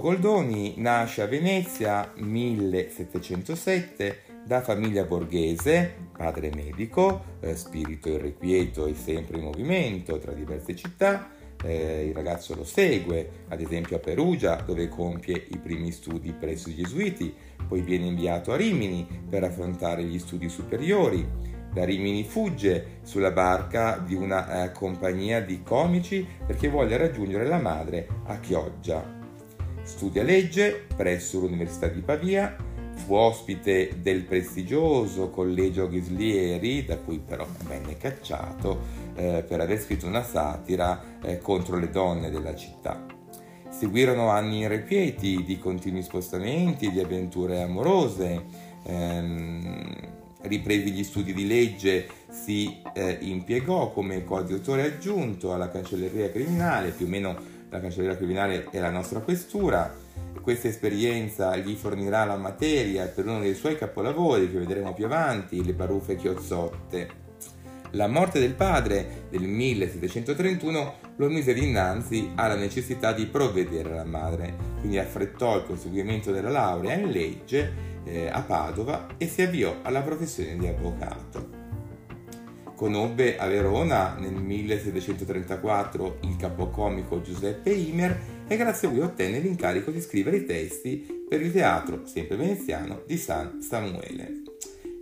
Goldoni nasce a Venezia 1707 da famiglia borghese, padre medico, eh, spirito irrequieto e sempre in movimento tra diverse città. Eh, il ragazzo lo segue, ad esempio a Perugia, dove compie i primi studi presso i gesuiti, poi viene inviato a Rimini per affrontare gli studi superiori. Da Rimini fugge sulla barca di una eh, compagnia di comici perché vuole raggiungere la madre a Chioggia. Studia legge presso l'Università di Pavia, fu ospite del prestigioso Collegio Ghislieri, da cui però venne cacciato eh, per aver scritto una satira eh, contro le donne della città. Seguirono anni irrequieti di continui spostamenti, di avventure amorose. Ehm, ripresi gli studi di legge, si eh, impiegò come coadiutore aggiunto alla cancelleria criminale, più o meno la cancelleria criminale è la nostra questura. Questa esperienza gli fornirà la materia per uno dei suoi capolavori che vedremo più avanti, le baruffe chiozzotte. La morte del padre del 1731 lo mise dinanzi alla necessità di provvedere alla madre, quindi affrettò il conseguimento della laurea in legge eh, a Padova e si avviò alla professione di avvocato. Conobbe a Verona nel 1734 il capocomico Giuseppe Imer e grazie a lui ottenne l'incarico di scrivere i testi per il teatro, sempre veneziano, di San Samuele.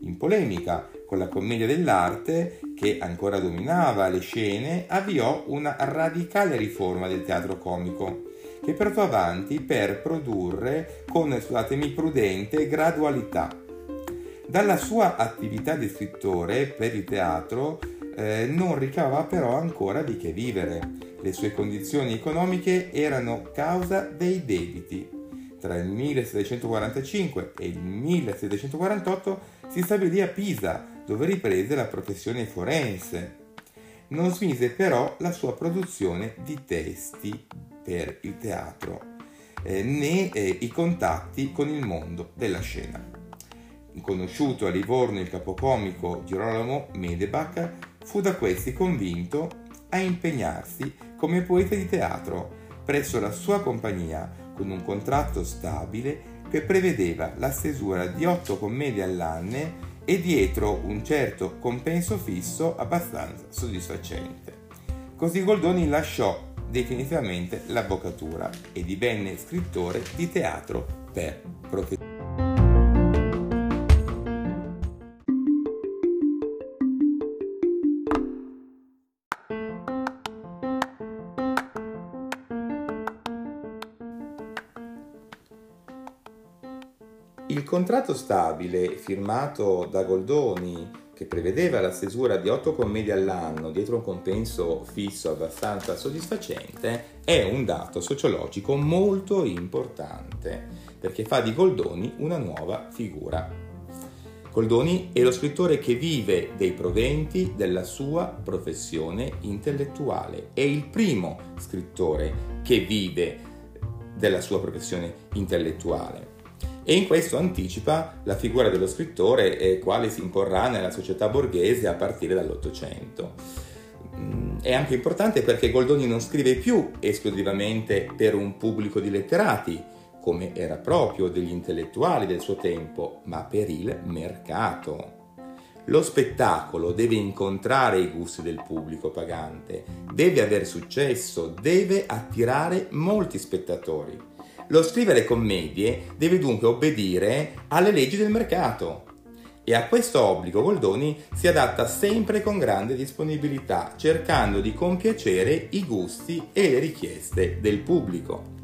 In polemica con la commedia dell'arte, che ancora dominava le scene, avviò una radicale riforma del teatro comico, che portò avanti per produrre con, scusatemi, prudente gradualità. Dalla sua attività di scrittore per il teatro eh, non ricavava però ancora di che vivere. Le sue condizioni economiche erano causa dei debiti. Tra il 1745 e il 1748 si stabilì a Pisa, dove riprese la professione forense. Non smise però la sua produzione di testi per il teatro eh, né eh, i contatti con il mondo della scena. Conosciuto a Livorno il capocomico Girolamo Medebach, fu da questi convinto a impegnarsi come poeta di teatro presso la sua compagnia con un contratto stabile che prevedeva la stesura di otto commedie all'anno e dietro un certo compenso fisso abbastanza soddisfacente. Così Goldoni lasciò definitivamente l'avvocatura e divenne scrittore di teatro per professione. Il contratto stabile firmato da Goldoni che prevedeva la stesura di otto commedie all'anno dietro un compenso fisso abbastanza soddisfacente, è un dato sociologico molto importante, perché fa di Goldoni una nuova figura. Goldoni è lo scrittore che vive dei proventi della sua professione intellettuale, è il primo scrittore che vive della sua professione intellettuale e in questo anticipa la figura dello scrittore e quale si imporrà nella società borghese a partire dall'Ottocento. Mm, è anche importante perché Goldoni non scrive più esclusivamente per un pubblico di letterati, come era proprio degli intellettuali del suo tempo, ma per il mercato. Lo spettacolo deve incontrare i gusti del pubblico pagante, deve aver successo, deve attirare molti spettatori. Lo scrivere commedie deve dunque obbedire alle leggi del mercato. E a questo obbligo Goldoni si adatta sempre con grande disponibilità, cercando di compiacere i gusti e le richieste del pubblico.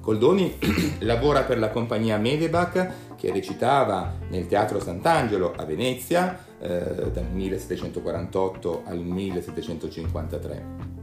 Goldoni lavora per la compagnia Medebach che recitava nel Teatro Sant'Angelo a Venezia eh, dal 1748 al 1753.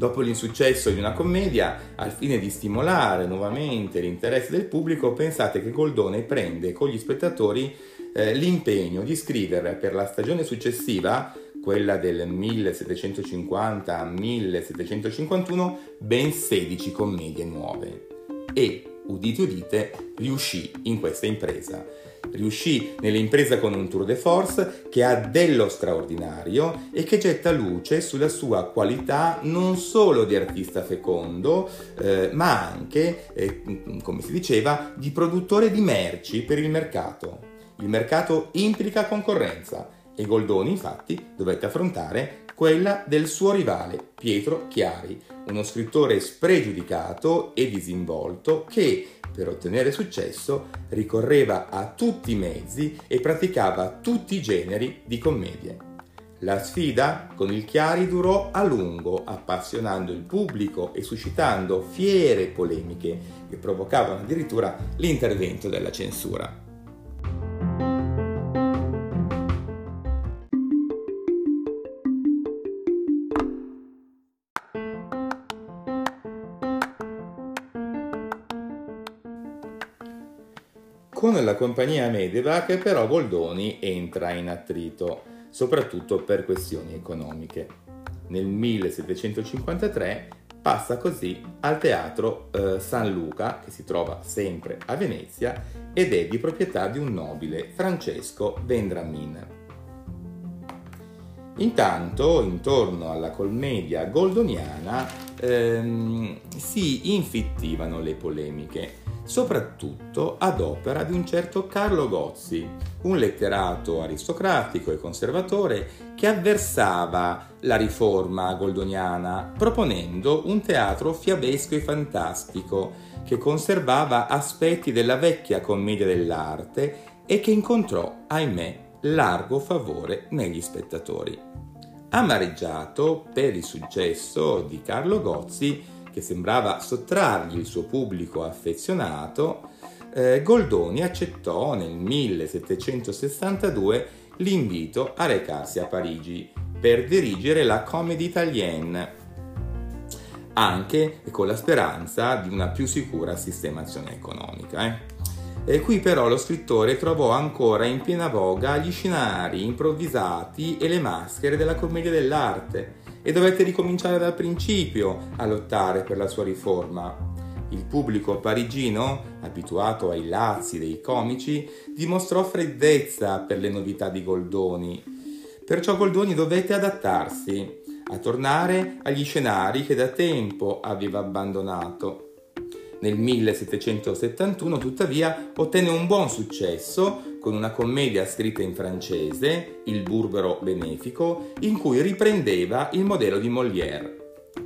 Dopo l'insuccesso di una commedia, al fine di stimolare nuovamente l'interesse del pubblico, pensate che Goldone prende con gli spettatori eh, l'impegno di scrivere per la stagione successiva, quella del 1750 1751, ben 16 commedie nuove. E, udite udite, riuscì in questa impresa. Riuscì nell'impresa con un tour de force che ha dello straordinario e che getta luce sulla sua qualità non solo di artista fecondo, eh, ma anche, eh, come si diceva, di produttore di merci per il mercato. Il mercato implica concorrenza e Goldoni infatti dovette affrontare quella del suo rivale Pietro Chiari, uno scrittore spregiudicato e disinvolto che, per ottenere successo, ricorreva a tutti i mezzi e praticava tutti i generi di commedie. La sfida con il Chiari durò a lungo, appassionando il pubblico e suscitando fiere polemiche che provocavano addirittura l'intervento della censura. Con la compagnia Medevac però Goldoni entra in attrito, soprattutto per questioni economiche. Nel 1753 passa così al teatro eh, San Luca, che si trova sempre a Venezia, ed è di proprietà di un nobile, Francesco Vendramin. Intanto, intorno alla commedia goldoniana, ehm, si infittivano le polemiche soprattutto ad opera di un certo Carlo Gozzi, un letterato aristocratico e conservatore che avversava la riforma goldoniana proponendo un teatro fiabesco e fantastico che conservava aspetti della vecchia commedia dell'arte e che incontrò, ahimè, largo favore negli spettatori. Amareggiato per il successo di Carlo Gozzi, che sembrava sottrargli il suo pubblico affezionato, eh, Goldoni accettò nel 1762 l'invito a recarsi a Parigi per dirigere la Comédie Italienne, anche con la speranza di una più sicura sistemazione economica. Eh. E qui però lo scrittore trovò ancora in piena voga gli scenari improvvisati e le maschere della commedia dell'arte e dovette ricominciare dal principio a lottare per la sua riforma. Il pubblico parigino, abituato ai lazzi dei comici, dimostrò freddezza per le novità di Goldoni. Perciò Goldoni dovette adattarsi, a tornare agli scenari che da tempo aveva abbandonato. Nel 1771, tuttavia, ottenne un buon successo con una commedia scritta in francese, Il Burbero Benefico, in cui riprendeva il modello di Molière.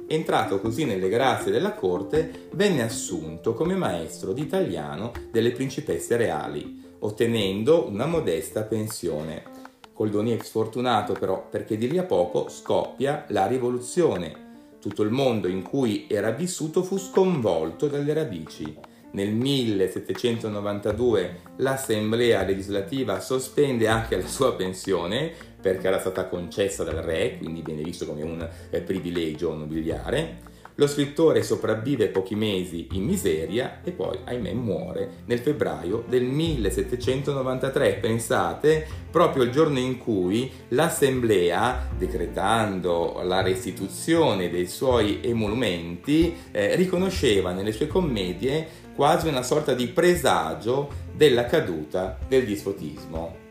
Entrato così nelle grazie della corte, venne assunto come maestro di italiano delle principesse reali, ottenendo una modesta pensione. Coldoni è sfortunato però perché di lì a poco scoppia la rivoluzione tutto il mondo in cui era vissuto fu sconvolto dalle radici. Nel 1792 l'Assemblea legislativa sospende anche la sua pensione perché era stata concessa dal re, quindi viene visto come un eh, privilegio nobiliare. Lo scrittore sopravvive pochi mesi in miseria e poi, ahimè, muore nel febbraio del 1793. Pensate, proprio il giorno in cui l'Assemblea, decretando la restituzione dei suoi emolumenti, eh, riconosceva nelle sue commedie quasi una sorta di presagio della caduta del dispotismo.